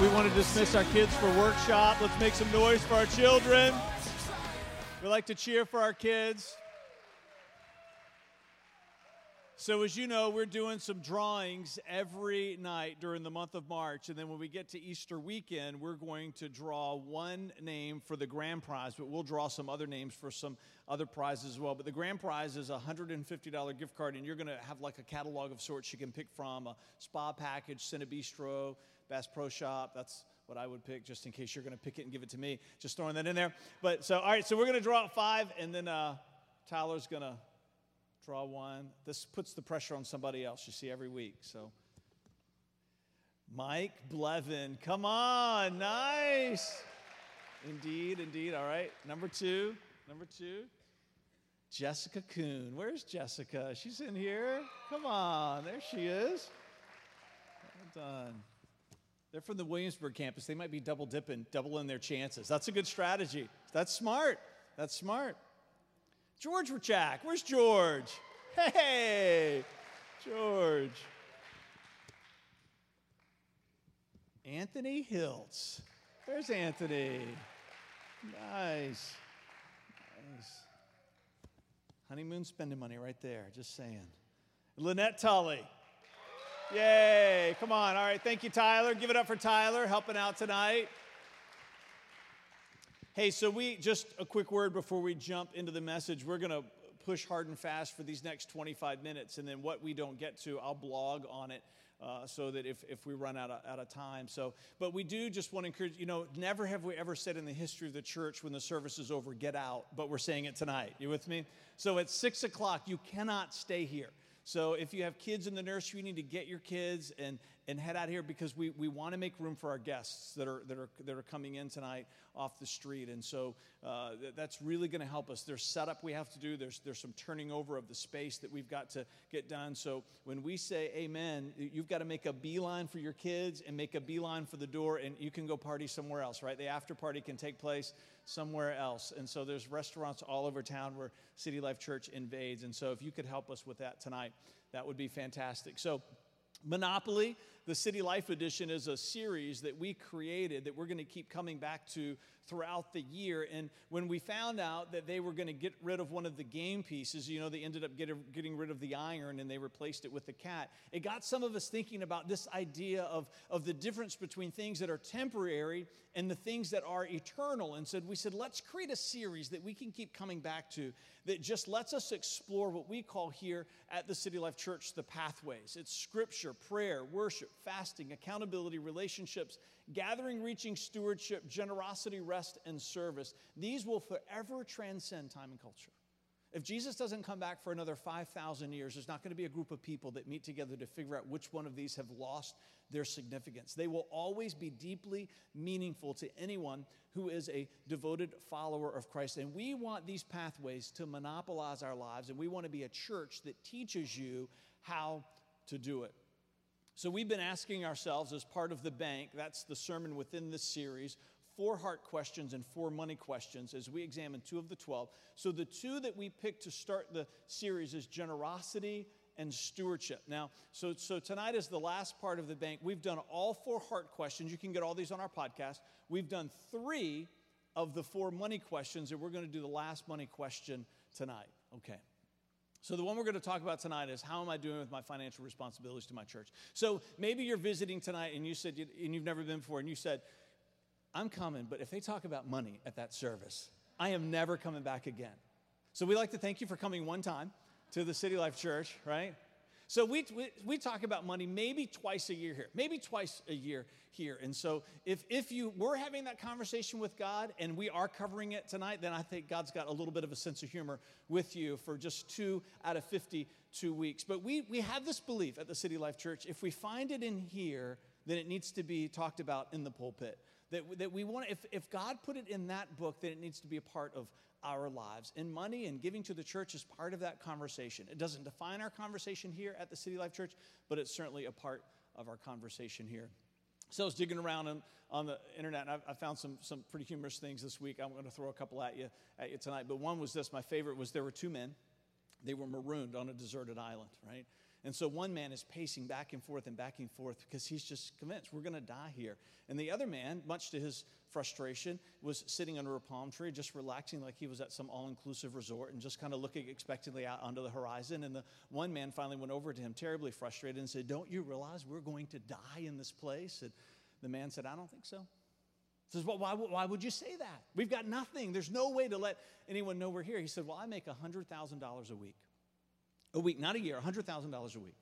We want to dismiss our kids for workshop. Let's make some noise for our children. We like to cheer for our kids. So, as you know, we're doing some drawings every night during the month of March. And then when we get to Easter weekend, we're going to draw one name for the grand prize, but we'll draw some other names for some other prizes as well. But the grand prize is a $150 gift card, and you're going to have like a catalog of sorts you can pick from a spa package, Cine Bistro, Bass Pro Shop. That's what I would pick just in case you're going to pick it and give it to me. Just throwing that in there. But so, all right, so we're going to draw out five, and then uh, Tyler's going to draw one. This puts the pressure on somebody else, you see, every week. So, Mike Blevin, come on, nice. Indeed, indeed. All right, number two, number two. Jessica Kuhn. Where's Jessica? She's in here. Come on, there she is. Well done. They're from the Williamsburg campus. They might be double dipping, doubling their chances. That's a good strategy. That's smart. That's smart. George Rachak. Where's George? Hey, George. Anthony Hiltz. There's Anthony. Nice. Nice. Honeymoon spending money right there, just saying. Lynette Tully. Yay. Come on. All right. Thank you, Tyler. Give it up for Tyler helping out tonight. Hey, so we just a quick word before we jump into the message. We're going to push hard and fast for these next 25 minutes, and then what we don't get to, I'll blog on it. Uh, so that if, if we run out of, out of time. So, but we do just want to encourage, you know, never have we ever said in the history of the church when the service is over, get out, but we're saying it tonight. You with me? So at six o'clock, you cannot stay here. So if you have kids in the nursery, you need to get your kids and, and head out here because we, we want to make room for our guests that are, that, are, that are coming in tonight off the street. And so uh, that's really going to help us. There's setup we have to do, there's, there's some turning over of the space that we've got to get done. So when we say amen, you've got to make a beeline for your kids and make a beeline for the door, and you can go party somewhere else, right? The after party can take place somewhere else. And so there's restaurants all over town where City Life Church invades. And so if you could help us with that tonight, that would be fantastic. So, Monopoly, the City Life Edition, is a series that we created that we're going to keep coming back to throughout the year. And when we found out that they were going to get rid of one of the game pieces, you know, they ended up get, getting rid of the iron and they replaced it with the cat. It got some of us thinking about this idea of, of the difference between things that are temporary and the things that are eternal. And said, we said, let's create a series that we can keep coming back to that just lets us explore what we call here at the City Life Church the pathways. It's scripture, prayer, worship, fasting, accountability, relationships, gathering, reaching, stewardship, generosity, rest, and service. These will forever transcend time and culture. If Jesus doesn't come back for another 5,000 years, there's not going to be a group of people that meet together to figure out which one of these have lost their significance. They will always be deeply meaningful to anyone who is a devoted follower of Christ. And we want these pathways to monopolize our lives, and we want to be a church that teaches you how to do it. So we've been asking ourselves as part of the bank, that's the sermon within this series, four heart questions and four money questions as we examine two of the 12. So the two that we picked to start the series is generosity and stewardship. Now, so, so tonight is the last part of the bank. We've done all four heart questions. You can get all these on our podcast. We've done three of the four money questions, and we're going to do the last money question tonight. Okay. So, the one we're going to talk about tonight is how am I doing with my financial responsibilities to my church? So, maybe you're visiting tonight and you said, and you've never been before, and you said, I'm coming, but if they talk about money at that service, I am never coming back again. So, we'd like to thank you for coming one time to the City Life Church, right? So we, we, we, talk about money maybe twice a year here, maybe twice a year here. And so if, if you were having that conversation with God and we are covering it tonight, then I think God's got a little bit of a sense of humor with you for just two out of 52 weeks. But we, we have this belief at the City Life Church if we find it in here, then it needs to be talked about in the pulpit. That, that we want, if, if God put it in that book, then it needs to be a part of our lives. And money and giving to the church is part of that conversation. It doesn't define our conversation here at the City Life Church, but it's certainly a part of our conversation here. So I was digging around on, on the internet, and I, I, found some, some pretty humorous things this week. I'm going to throw a couple at you, at you tonight. But one was this. My favorite was there were two men. They were marooned on a deserted island, right? And so one man is pacing back and forth and back and forth because he's just convinced we're going to die here. And the other man, much to his frustration, was sitting under a palm tree, just relaxing like he was at some all inclusive resort and just kind of looking expectantly out onto the horizon. And the one man finally went over to him, terribly frustrated, and said, Don't you realize we're going to die in this place? And the man said, I don't think so. He says, Well, why, why would you say that? We've got nothing. There's no way to let anyone know we're here. He said, Well, I make $100,000 a week. A week, not a year, $100,000 a week.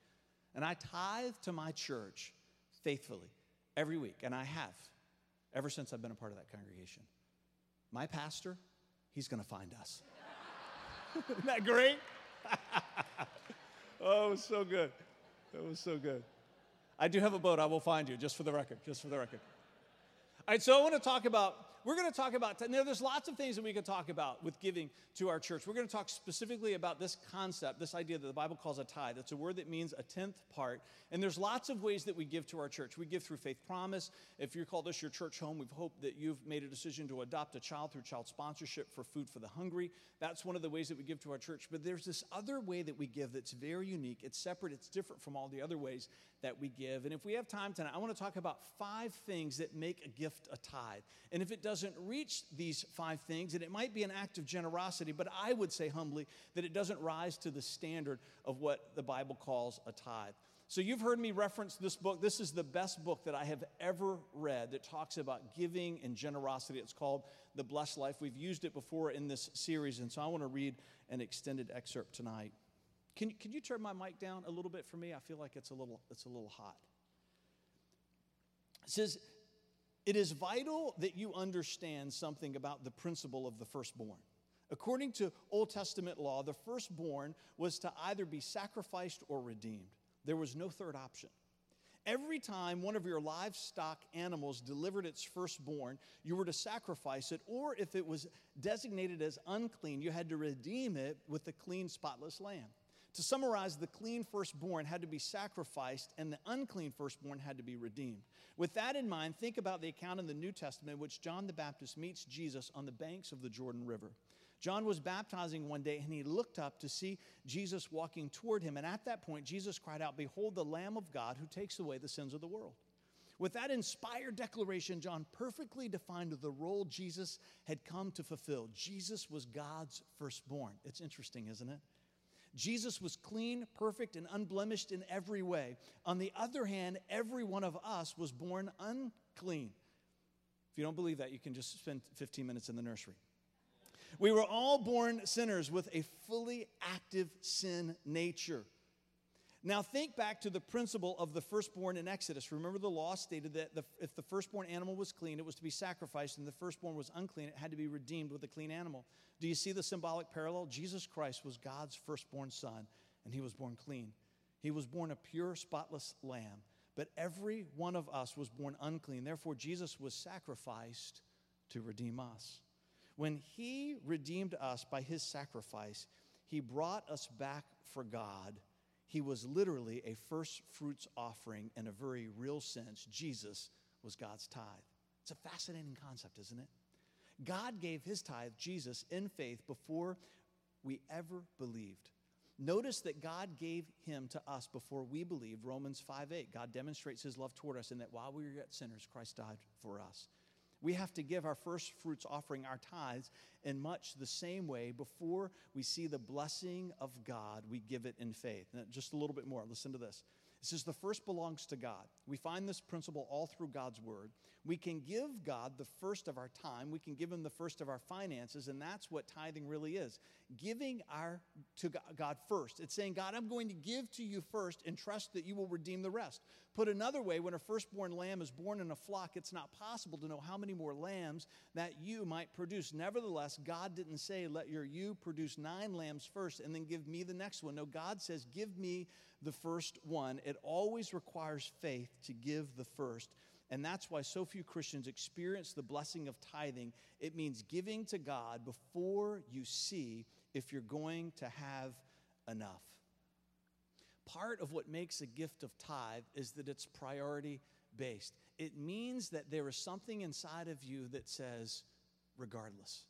And I tithe to my church faithfully every week, and I have ever since I've been a part of that congregation. My pastor, he's going to find us. Isn't that great? oh, it was so good. It was so good. I do have a boat. I will find you, just for the record. Just for the record. All right, so I want to talk about we're going to talk about, there's lots of things that we could talk about with giving to our church. We're going to talk specifically about this concept, this idea that the Bible calls a tithe. It's a word that means a tenth part. And there's lots of ways that we give to our church. We give through faith promise. If you call this your church home, we've hoped that you've made a decision to adopt a child through child sponsorship for Food for the Hungry. That's one of the ways that we give to our church. But there's this other way that we give that's very unique. It's separate, it's different from all the other ways that we give. And if we have time tonight, I want to talk about five things that make a gift a tithe. And if it doesn't reach these five things, and it might be an act of generosity, but I would say humbly that it doesn't rise to the standard of what the Bible calls a tithe. So, you've heard me reference this book. This is the best book that I have ever read that talks about giving and generosity. It's called The Blessed Life. We've used it before in this series, and so I want to read an extended excerpt tonight. Can, can you turn my mic down a little bit for me? I feel like it's a little, it's a little hot. It says, It is vital that you understand something about the principle of the firstborn. According to Old Testament law, the firstborn was to either be sacrificed or redeemed. There was no third option. Every time one of your livestock animals delivered its firstborn, you were to sacrifice it, or if it was designated as unclean, you had to redeem it with a clean, spotless lamb. To summarize, the clean firstborn had to be sacrificed and the unclean firstborn had to be redeemed. With that in mind, think about the account in the New Testament in which John the Baptist meets Jesus on the banks of the Jordan River. John was baptizing one day and he looked up to see Jesus walking toward him. And at that point, Jesus cried out, Behold, the Lamb of God who takes away the sins of the world. With that inspired declaration, John perfectly defined the role Jesus had come to fulfill. Jesus was God's firstborn. It's interesting, isn't it? Jesus was clean, perfect, and unblemished in every way. On the other hand, every one of us was born unclean. If you don't believe that, you can just spend 15 minutes in the nursery. We were all born sinners with a fully active sin nature. Now, think back to the principle of the firstborn in Exodus. Remember, the law stated that the, if the firstborn animal was clean, it was to be sacrificed, and the firstborn was unclean, it had to be redeemed with a clean animal. Do you see the symbolic parallel? Jesus Christ was God's firstborn son, and he was born clean. He was born a pure, spotless lamb, but every one of us was born unclean. Therefore, Jesus was sacrificed to redeem us. When he redeemed us by his sacrifice, he brought us back for God he was literally a first fruits offering in a very real sense. Jesus was God's tithe. It's a fascinating concept, isn't it? God gave his tithe, Jesus, in faith before we ever believed. Notice that God gave him to us before we believed. Romans 5 8. God demonstrates his love toward us in that while we were yet sinners, Christ died for us. We have to give our first fruits offering, our tithes, in much the same way before we see the blessing of God, we give it in faith. Now, just a little bit more. Listen to this. It says the first belongs to God. We find this principle all through God's word. We can give God the first of our time, we can give him the first of our finances, and that's what tithing really is. Giving our to God first. It's saying, God, I'm going to give to you first and trust that you will redeem the rest. Put another way, when a firstborn lamb is born in a flock, it's not possible to know how many more lambs that ewe might produce. Nevertheless, God didn't say, Let your ewe produce nine lambs first and then give me the next one. No, God says, Give me the first one. It always requires faith to give the first. And that's why so few Christians experience the blessing of tithing. It means giving to God before you see if you're going to have enough. Part of what makes a gift of tithe is that it's priority based. It means that there is something inside of you that says, regardless.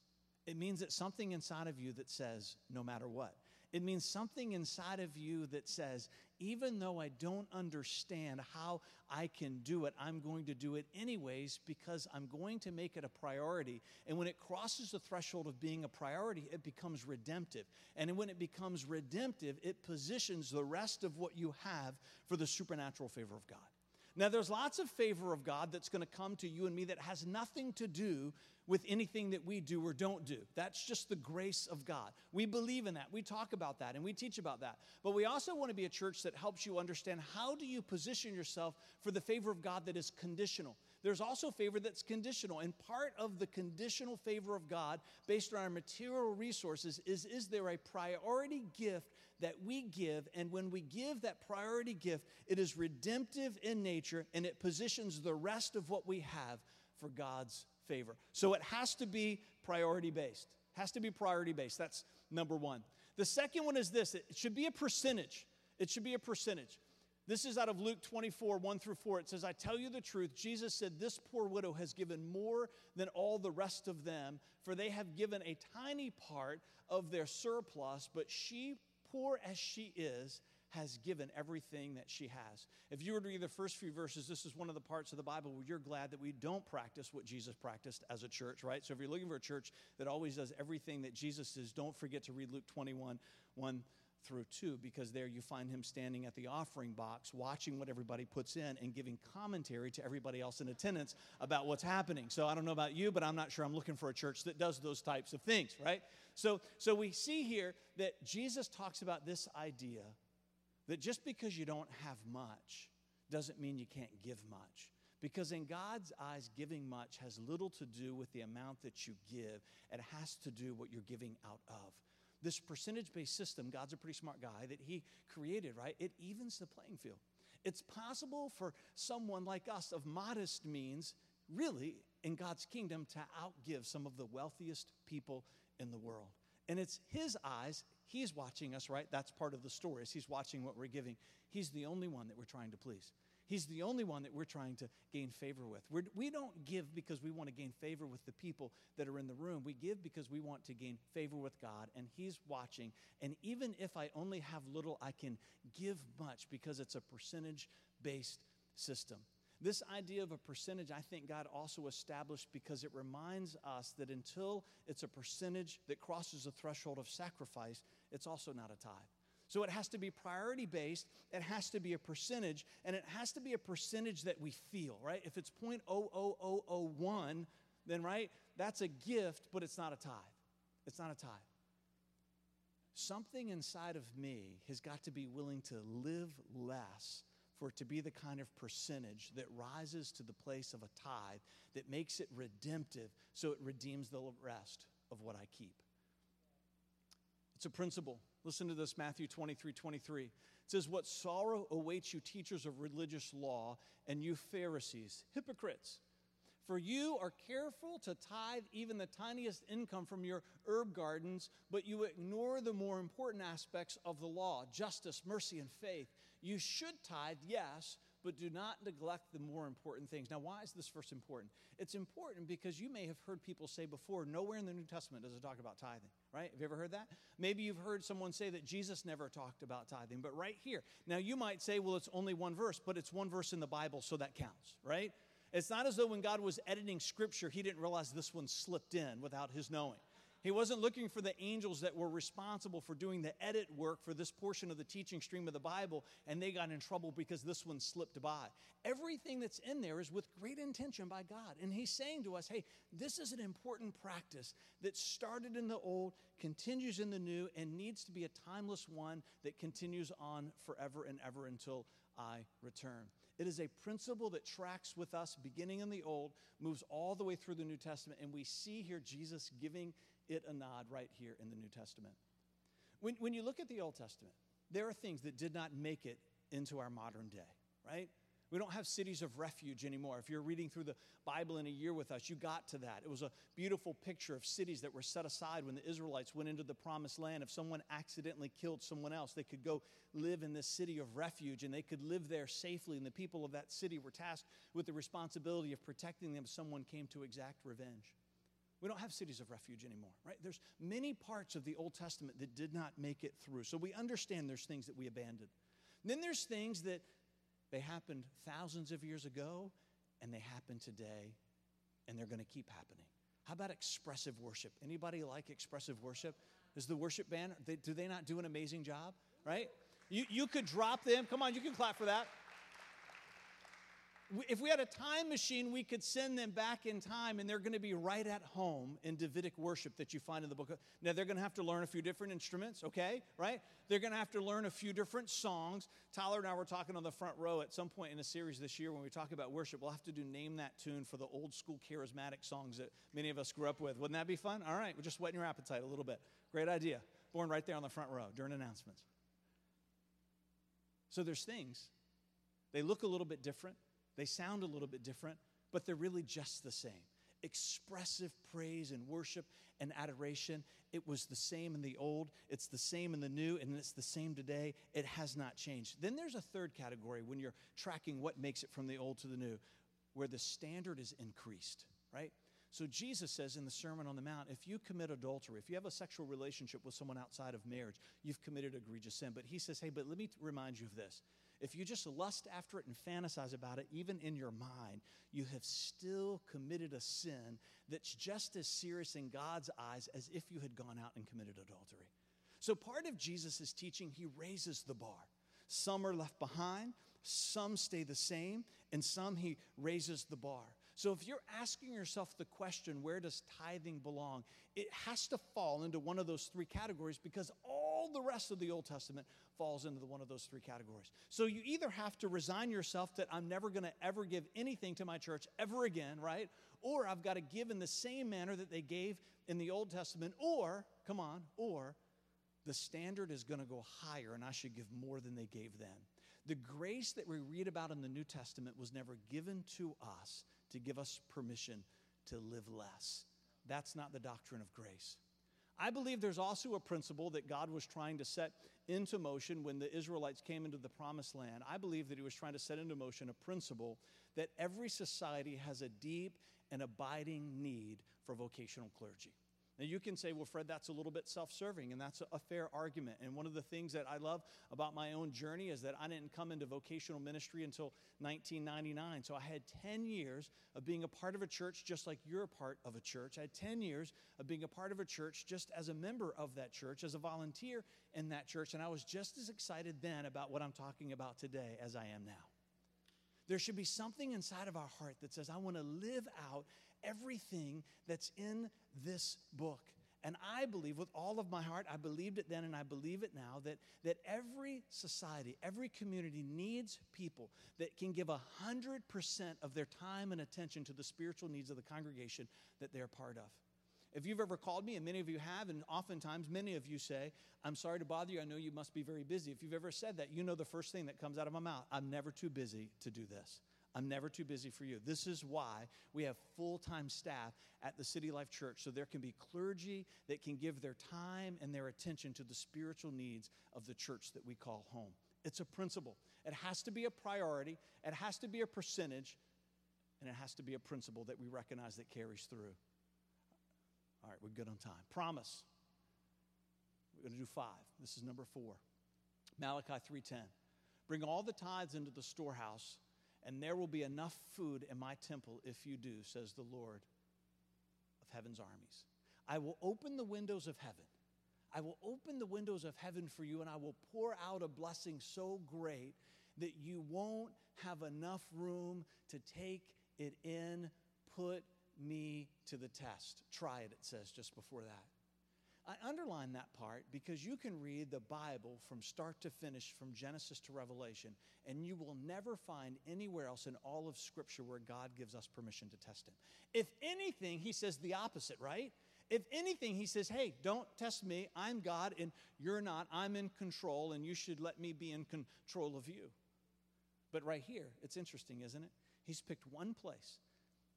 It means that something inside of you that says, no matter what. It means something inside of you that says, even though I don't understand how I can do it, I'm going to do it anyways because I'm going to make it a priority. And when it crosses the threshold of being a priority, it becomes redemptive. And when it becomes redemptive, it positions the rest of what you have for the supernatural favor of God. Now, there's lots of favor of God that's going to come to you and me that has nothing to do with anything that we do or don't do. That's just the grace of God. We believe in that. We talk about that and we teach about that. But we also want to be a church that helps you understand how do you position yourself for the favor of God that is conditional. There's also favor that's conditional. And part of the conditional favor of God based on our material resources is is there a priority gift that we give? And when we give that priority gift, it is redemptive in nature and it positions the rest of what we have for God's favor. So it has to be priority based. Has to be priority based. That's number one. The second one is this it should be a percentage. It should be a percentage. This is out of Luke 24, 1 through 4. It says, I tell you the truth. Jesus said, This poor widow has given more than all the rest of them, for they have given a tiny part of their surplus, but she, poor as she is, has given everything that she has. If you were to read the first few verses, this is one of the parts of the Bible where you're glad that we don't practice what Jesus practiced as a church, right? So if you're looking for a church that always does everything that Jesus does, don't forget to read Luke 21 1 through 2 because there you find him standing at the offering box watching what everybody puts in and giving commentary to everybody else in attendance about what's happening so i don't know about you but i'm not sure i'm looking for a church that does those types of things right so so we see here that jesus talks about this idea that just because you don't have much doesn't mean you can't give much. Because in God's eyes, giving much has little to do with the amount that you give, it has to do what you're giving out of. This percentage based system, God's a pretty smart guy that He created, right? It evens the playing field. It's possible for someone like us of modest means, really, in God's kingdom, to outgive some of the wealthiest people in the world. And it's His eyes, He's watching us, right? That's part of the story. Is he's watching what we're giving. He's the only one that we're trying to please. He's the only one that we're trying to gain favor with. We're, we do not give because we want to gain favor with the people that are in the room. We give because we want to gain favor with God, and He's watching. And even if I only have little, I can give much because it's a percentage based system. This idea of a percentage, I think God also established because it reminds us that until it's a percentage that crosses the threshold of sacrifice, it's also not a tithe. So it has to be priority based, it has to be a percentage, and it has to be a percentage that we feel, right? If it's 0.00001, then, right, that's a gift, but it's not a tithe. It's not a tithe. Something inside of me has got to be willing to live less for it to be the kind of percentage that rises to the place of a tithe that makes it redemptive so it redeems the rest of what I keep. It's a principle. Listen to this Matthew 23 23. It says, What sorrow awaits you, teachers of religious law, and you Pharisees, hypocrites! For you are careful to tithe even the tiniest income from your herb gardens, but you ignore the more important aspects of the law justice, mercy, and faith. You should tithe, yes, but do not neglect the more important things. Now, why is this verse important? It's important because you may have heard people say before, nowhere in the New Testament does it talk about tithing, right? Have you ever heard that? Maybe you've heard someone say that Jesus never talked about tithing, but right here. Now, you might say, well, it's only one verse, but it's one verse in the Bible, so that counts, right? It's not as though when God was editing scripture, he didn't realize this one slipped in without his knowing. He wasn't looking for the angels that were responsible for doing the edit work for this portion of the teaching stream of the Bible, and they got in trouble because this one slipped by. Everything that's in there is with great intention by God. And He's saying to us, hey, this is an important practice that started in the old, continues in the new, and needs to be a timeless one that continues on forever and ever until I return. It is a principle that tracks with us beginning in the old, moves all the way through the New Testament, and we see here Jesus giving it a nod right here in the New Testament. When, when you look at the Old Testament, there are things that did not make it into our modern day, right? We don't have cities of refuge anymore. If you're reading through the Bible in a year with us, you got to that. It was a beautiful picture of cities that were set aside when the Israelites went into the promised land. If someone accidentally killed someone else, they could go live in this city of refuge and they could live there safely. And the people of that city were tasked with the responsibility of protecting them if someone came to exact revenge. We don't have cities of refuge anymore, right? There's many parts of the Old Testament that did not make it through. So we understand there's things that we abandoned. And then there's things that they happened thousands of years ago and they happen today and they're going to keep happening. How about expressive worship? Anybody like expressive worship? Is the worship band, do they not do an amazing job, right? You, you could drop them. Come on, you can clap for that if we had a time machine, we could send them back in time and they're going to be right at home in Davidic worship that you find in the book. Now, they're going to have to learn a few different instruments, okay? Right? They're going to have to learn a few different songs. Tyler and I were talking on the front row at some point in a series this year when we talk about worship. We'll have to do Name That Tune for the old school charismatic songs that many of us grew up with. Wouldn't that be fun? All right, we're just whetting your appetite a little bit. Great idea. Born right there on the front row during announcements. So there's things, they look a little bit different they sound a little bit different, but they're really just the same. Expressive praise and worship and adoration. It was the same in the old, it's the same in the new, and it's the same today. It has not changed. Then there's a third category when you're tracking what makes it from the old to the new, where the standard is increased, right? So Jesus says in the Sermon on the Mount, if you commit adultery, if you have a sexual relationship with someone outside of marriage, you've committed egregious sin. But he says, hey, but let me remind you of this if you just lust after it and fantasize about it, even in your mind, you have still committed a sin that's just as serious in God's eyes as if you had gone out and committed adultery. So, part of Jesus' teaching, he raises the bar. Some are left behind, some stay the same, and some he raises the bar. So, if you're asking yourself the question, where does tithing belong? It has to fall into one of those three categories because all the rest of the Old Testament falls into one of those three categories. So you either have to resign yourself that I'm never going to ever give anything to my church ever again, right? Or I've got to give in the same manner that they gave in the Old Testament, or, come on, or the standard is going to go higher and I should give more than they gave then. The grace that we read about in the New Testament was never given to us to give us permission to live less. That's not the doctrine of grace. I believe there's also a principle that God was trying to set into motion when the Israelites came into the promised land. I believe that He was trying to set into motion a principle that every society has a deep and abiding need for vocational clergy. Now, you can say, well, Fred, that's a little bit self serving, and that's a fair argument. And one of the things that I love about my own journey is that I didn't come into vocational ministry until 1999. So I had 10 years of being a part of a church just like you're a part of a church. I had 10 years of being a part of a church just as a member of that church, as a volunteer in that church. And I was just as excited then about what I'm talking about today as I am now. There should be something inside of our heart that says, I want to live out everything that's in this book. And I believe with all of my heart, I believed it then and I believe it now, that, that every society, every community needs people that can give 100% of their time and attention to the spiritual needs of the congregation that they're part of. If you've ever called me, and many of you have, and oftentimes many of you say, I'm sorry to bother you, I know you must be very busy. If you've ever said that, you know the first thing that comes out of my mouth I'm never too busy to do this. I'm never too busy for you. This is why we have full time staff at the City Life Church so there can be clergy that can give their time and their attention to the spiritual needs of the church that we call home. It's a principle. It has to be a priority, it has to be a percentage, and it has to be a principle that we recognize that carries through. All right, we're good on time. Promise. We're going to do five. This is number four. Malachi 3:10. Bring all the tithes into the storehouse and there will be enough food in my temple if you do, says the Lord of heaven's armies. I will open the windows of heaven. I will open the windows of heaven for you, and I will pour out a blessing so great that you won't have enough room to take it in. Put me to the test. Try it, it says just before that. I underline that part because you can read the Bible from start to finish, from Genesis to Revelation, and you will never find anywhere else in all of Scripture where God gives us permission to test Him. If anything, He says the opposite, right? If anything, He says, hey, don't test me. I'm God and you're not. I'm in control and you should let me be in control of you. But right here, it's interesting, isn't it? He's picked one place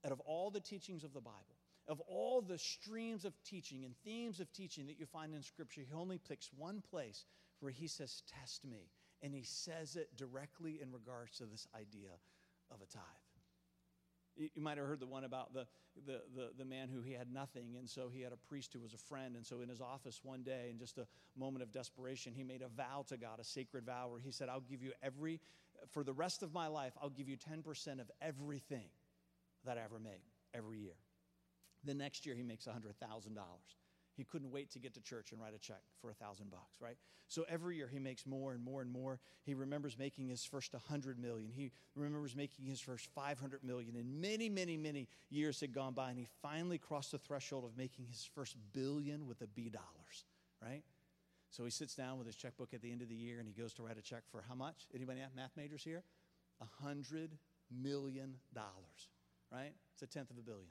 out of all the teachings of the Bible of all the streams of teaching and themes of teaching that you find in Scripture, he only picks one place where he says, Test me. And he says it directly in regards to this idea of a tithe. You might have heard the one about the, the, the, the, man who he had nothing, and so he had a priest who was a friend. And so in his office one day, in just a moment of desperation, he made a vow to God, a sacred vow, where he said, I'll give you every, for the rest of my life, I'll give you 10% of everything that I ever make every year. The next year, he makes $100,000. He couldn't wait to get to church and write a check for a thousand bucks, right? So every year he makes more and more and more. He remembers making his first 100 million. He remembers making his first 500 million. And many, many, many years had gone by, and he finally crossed the threshold of making his first billion with a B dollars, right? So he sits down with his checkbook at the end of the year and he goes to write a check for how much? Anybody have math majors here? A hundred million dollars, right? It's a tenth of a billion.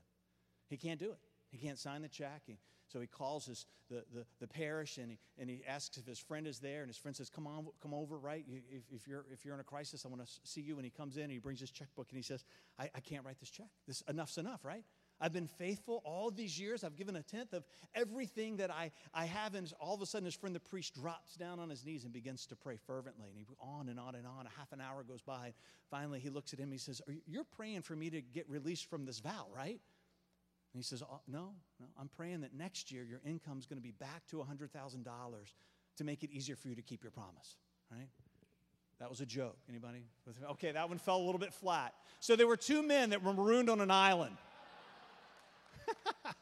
He can't do it. He can't sign the check. He, so he calls his, the, the, the parish and he, and he asks if his friend is there. And his friend says, Come on, come over, right? If, if, you're, if you're in a crisis, I want to see you. And he comes in and he brings his checkbook and he says, I, I can't write this check. This, enough's enough, right? I've been faithful all these years. I've given a tenth of everything that I, I have. And all of a sudden, his friend, the priest, drops down on his knees and begins to pray fervently. And he on and on and on. A half an hour goes by. Finally, he looks at him. And he says, You're praying for me to get released from this vow, right? And he says, oh, No, no, I'm praying that next year your income is going to be back to $100,000 to make it easier for you to keep your promise, right? That was a joke. Anybody? Okay, that one fell a little bit flat. So there were two men that were marooned on an island.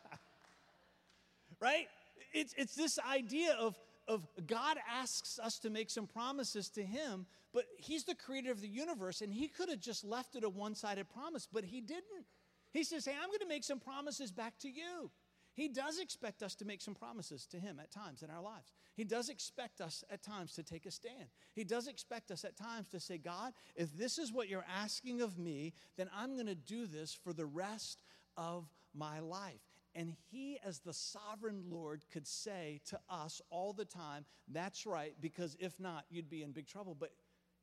right? It's, it's this idea of, of God asks us to make some promises to Him, but He's the creator of the universe, and He could have just left it a one sided promise, but He didn't. He says, Hey, I'm going to make some promises back to you. He does expect us to make some promises to Him at times in our lives. He does expect us at times to take a stand. He does expect us at times to say, God, if this is what you're asking of me, then I'm going to do this for the rest of my life. And He, as the sovereign Lord, could say to us all the time, That's right, because if not, you'd be in big trouble. But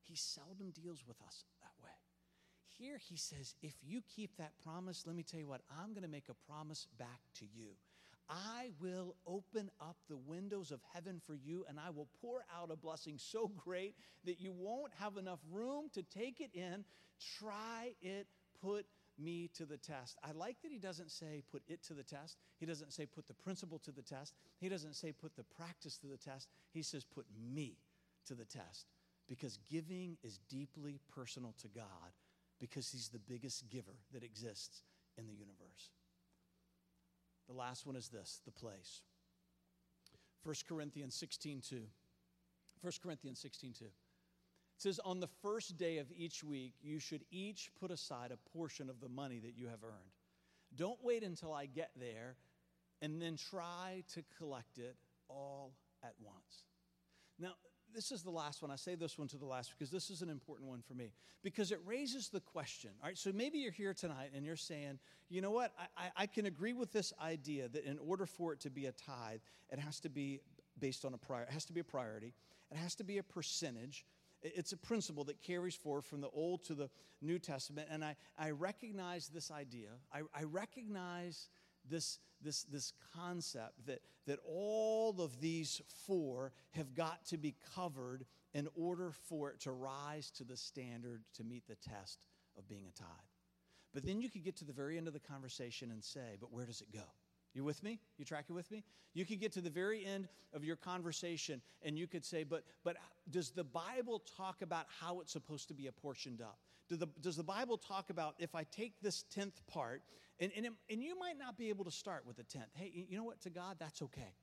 He seldom deals with us that way. here he says, if you keep that promise, let me tell you what, I'm going to make a promise back to you. I will open up the windows of heaven for you and I will pour out a blessing so great that you won't have enough room to take it in. Try it, put me to the test. I like that he doesn't say put it to the test. He doesn't say put the principle to the test. He doesn't say put the practice to the test. He says put me to the test because giving is deeply personal to God because he's the biggest giver that exists in the universe. The last one is this the place. 1 Corinthians 16 2. 1 Corinthians 16 2. Says, On the first day of each week, you should each put aside a portion of the money that you have earned. Don't wait until I get there and then try to collect it all at once. Now, this is the last one. I say this one to the last because this is an important one for me because it raises the question. All right, so maybe you're here tonight and you're saying, you know what, I, I can agree with this idea that in order for it to be a tithe, it has to be based on a prior, it has to be a priority, it has to be a percentage. It's a principle that carries forward from the Old to the New Testament. And I, I recognize this idea. I, I recognize this, this, this concept that, that all of these four have got to be covered in order for it to rise to the standard to meet the test of being a tithe. But then you could get to the very end of the conversation and say, but where does it go? You with me? You tracking with me? You could get to the very end of your conversation and you could say, but, but does the Bible talk about how it's supposed to be apportioned up? Do the, does the Bible talk about if I take this tenth part, and, and, it, and you might not be able to start with a tenth. Hey, you know what? To God, that's okay.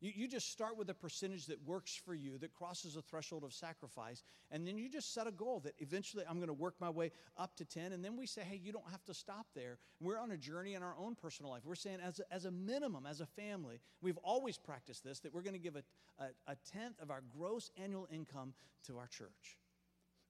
You, you just start with a percentage that works for you, that crosses a threshold of sacrifice, and then you just set a goal that eventually I'm going to work my way up to 10. And then we say, hey, you don't have to stop there. We're on a journey in our own personal life. We're saying, as a, as a minimum, as a family, we've always practiced this, that we're going to give a, a, a tenth of our gross annual income to our church.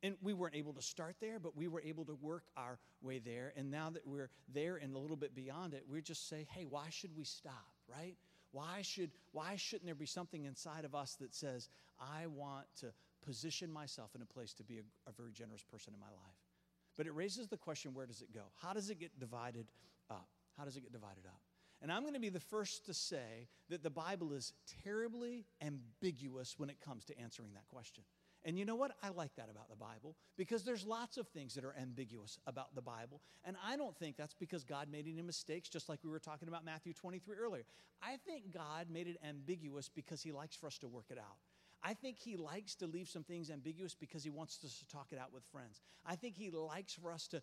And we weren't able to start there, but we were able to work our way there. And now that we're there and a little bit beyond it, we just say, hey, why should we stop, right? Why, should, why shouldn't there be something inside of us that says, I want to position myself in a place to be a, a very generous person in my life? But it raises the question where does it go? How does it get divided up? How does it get divided up? And I'm going to be the first to say that the Bible is terribly ambiguous when it comes to answering that question. And you know what? I like that about the Bible because there's lots of things that are ambiguous about the Bible. And I don't think that's because God made any mistakes, just like we were talking about Matthew 23 earlier. I think God made it ambiguous because He likes for us to work it out. I think he likes to leave some things ambiguous because he wants us to talk it out with friends. I think he likes for us to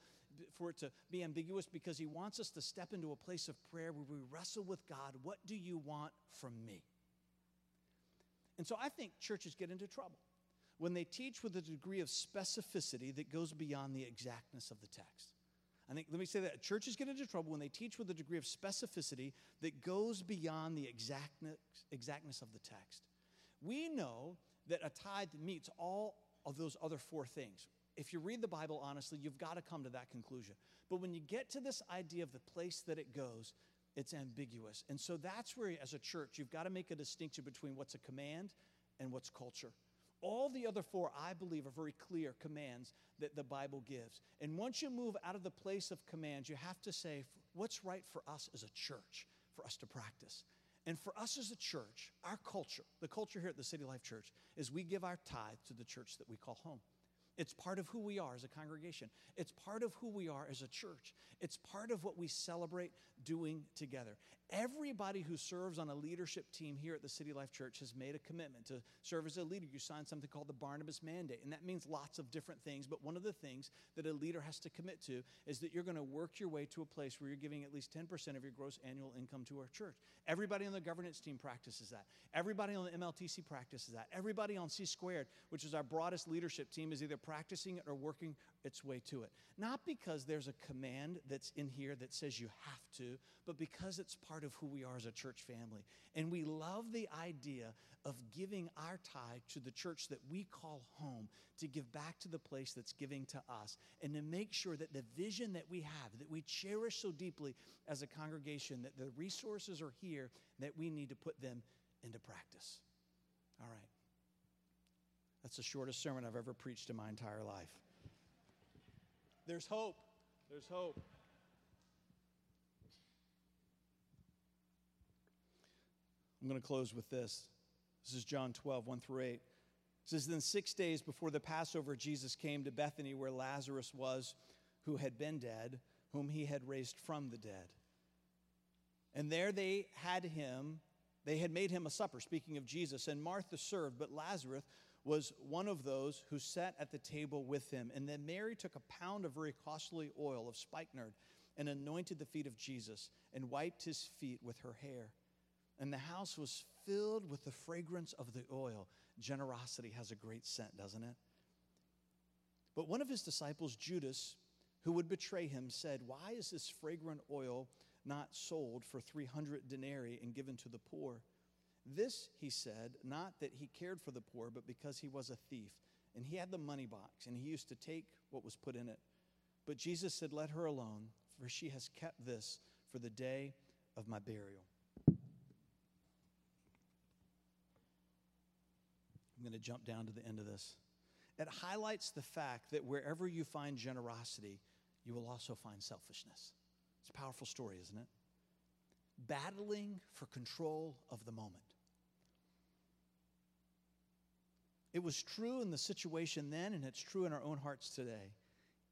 for it to be ambiguous because he wants us to step into a place of prayer where we wrestle with God, what do you want from me? And so I think churches get into trouble when they teach with a degree of specificity that goes beyond the exactness of the text. I think, let me say that churches get into trouble when they teach with a degree of specificity that goes beyond the exactness, exactness of the text. We know that a tithe meets all of those other four things. If you read the Bible honestly, you've got to come to that conclusion. But when you get to this idea of the place that it goes, it's ambiguous. And so that's where, as a church, you've got to make a distinction between what's a command and what's culture. All the other four, I believe, are very clear commands that the Bible gives. And once you move out of the place of commands, you have to say, what's right for us as a church for us to practice? And for us as a church, our culture, the culture here at the City Life Church, is we give our tithe to the church that we call home. It's part of who we are as a congregation. It's part of who we are as a church. It's part of what we celebrate doing together. Everybody who serves on a leadership team here at the City Life Church has made a commitment to serve as a leader. You sign something called the Barnabas Mandate, and that means lots of different things. But one of the things that a leader has to commit to is that you're going to work your way to a place where you're giving at least 10% of your gross annual income to our church. Everybody on the governance team practices that. Everybody on the MLTC practices that. Everybody on C Squared, which is our broadest leadership team, is either practicing it or working its way to it. Not because there's a command that's in here that says you have to, but because it's part of who we are as a church family. And we love the idea of giving our tithe to the church that we call home to give back to the place that's giving to us and to make sure that the vision that we have, that we cherish so deeply as a congregation, that the resources are here, that we need to put them into practice. All right. That's the shortest sermon I've ever preached in my entire life. There's hope. There's hope. I'm going to close with this. This is John 12, 1 through 8. It says, Then six days before the Passover, Jesus came to Bethany where Lazarus was, who had been dead, whom he had raised from the dead. And there they had him, they had made him a supper, speaking of Jesus, and Martha served, but Lazarus was one of those who sat at the table with him. And then Mary took a pound of very costly oil of spikenard and anointed the feet of Jesus and wiped his feet with her hair and the house was filled with the fragrance of the oil. Generosity has a great scent, doesn't it? But one of his disciples, Judas, who would betray him, said, Why is this fragrant oil not sold for 300 denarii and given to the poor? This, he said, not that he cared for the poor, but because he was a thief. And he had the money box, and he used to take what was put in it. But Jesus said, Let her alone, for she has kept this for the day of my burial. I'm going to jump down to the end of this. It highlights the fact that wherever you find generosity, you will also find selfishness. It's a powerful story, isn't it? Battling for control of the moment. It was true in the situation then, and it's true in our own hearts today.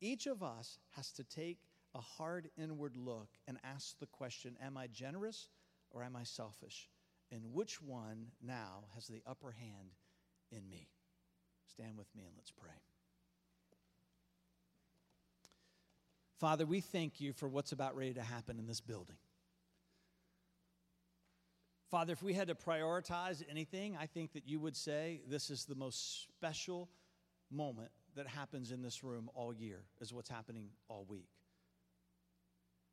Each of us has to take a hard inward look and ask the question Am I generous or am I selfish? And which one now has the upper hand in me. Stand with me and let's pray. Father, we thank you for what's about ready to happen in this building. Father, if we had to prioritize anything, I think that you would say this is the most special moment that happens in this room all year, is what's happening all week.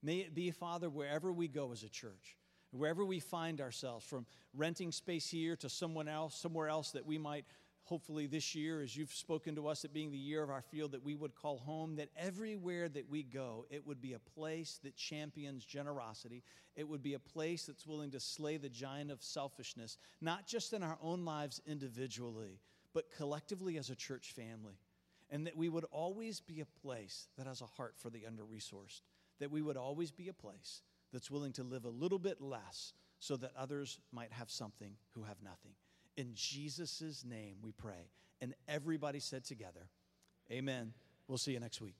May it be, Father, wherever we go as a church, wherever we find ourselves, from renting space here to someone else, somewhere else that we might hopefully this year, as you've spoken to us, it being the year of our field that we would call home, that everywhere that we go, it would be a place that champions generosity. It would be a place that's willing to slay the giant of selfishness, not just in our own lives individually, but collectively as a church family. And that we would always be a place that has a heart for the under resourced, that we would always be a place that's willing to live a little bit less so that others might have something who have nothing. In Jesus' name we pray. And everybody said together, Amen. We'll see you next week.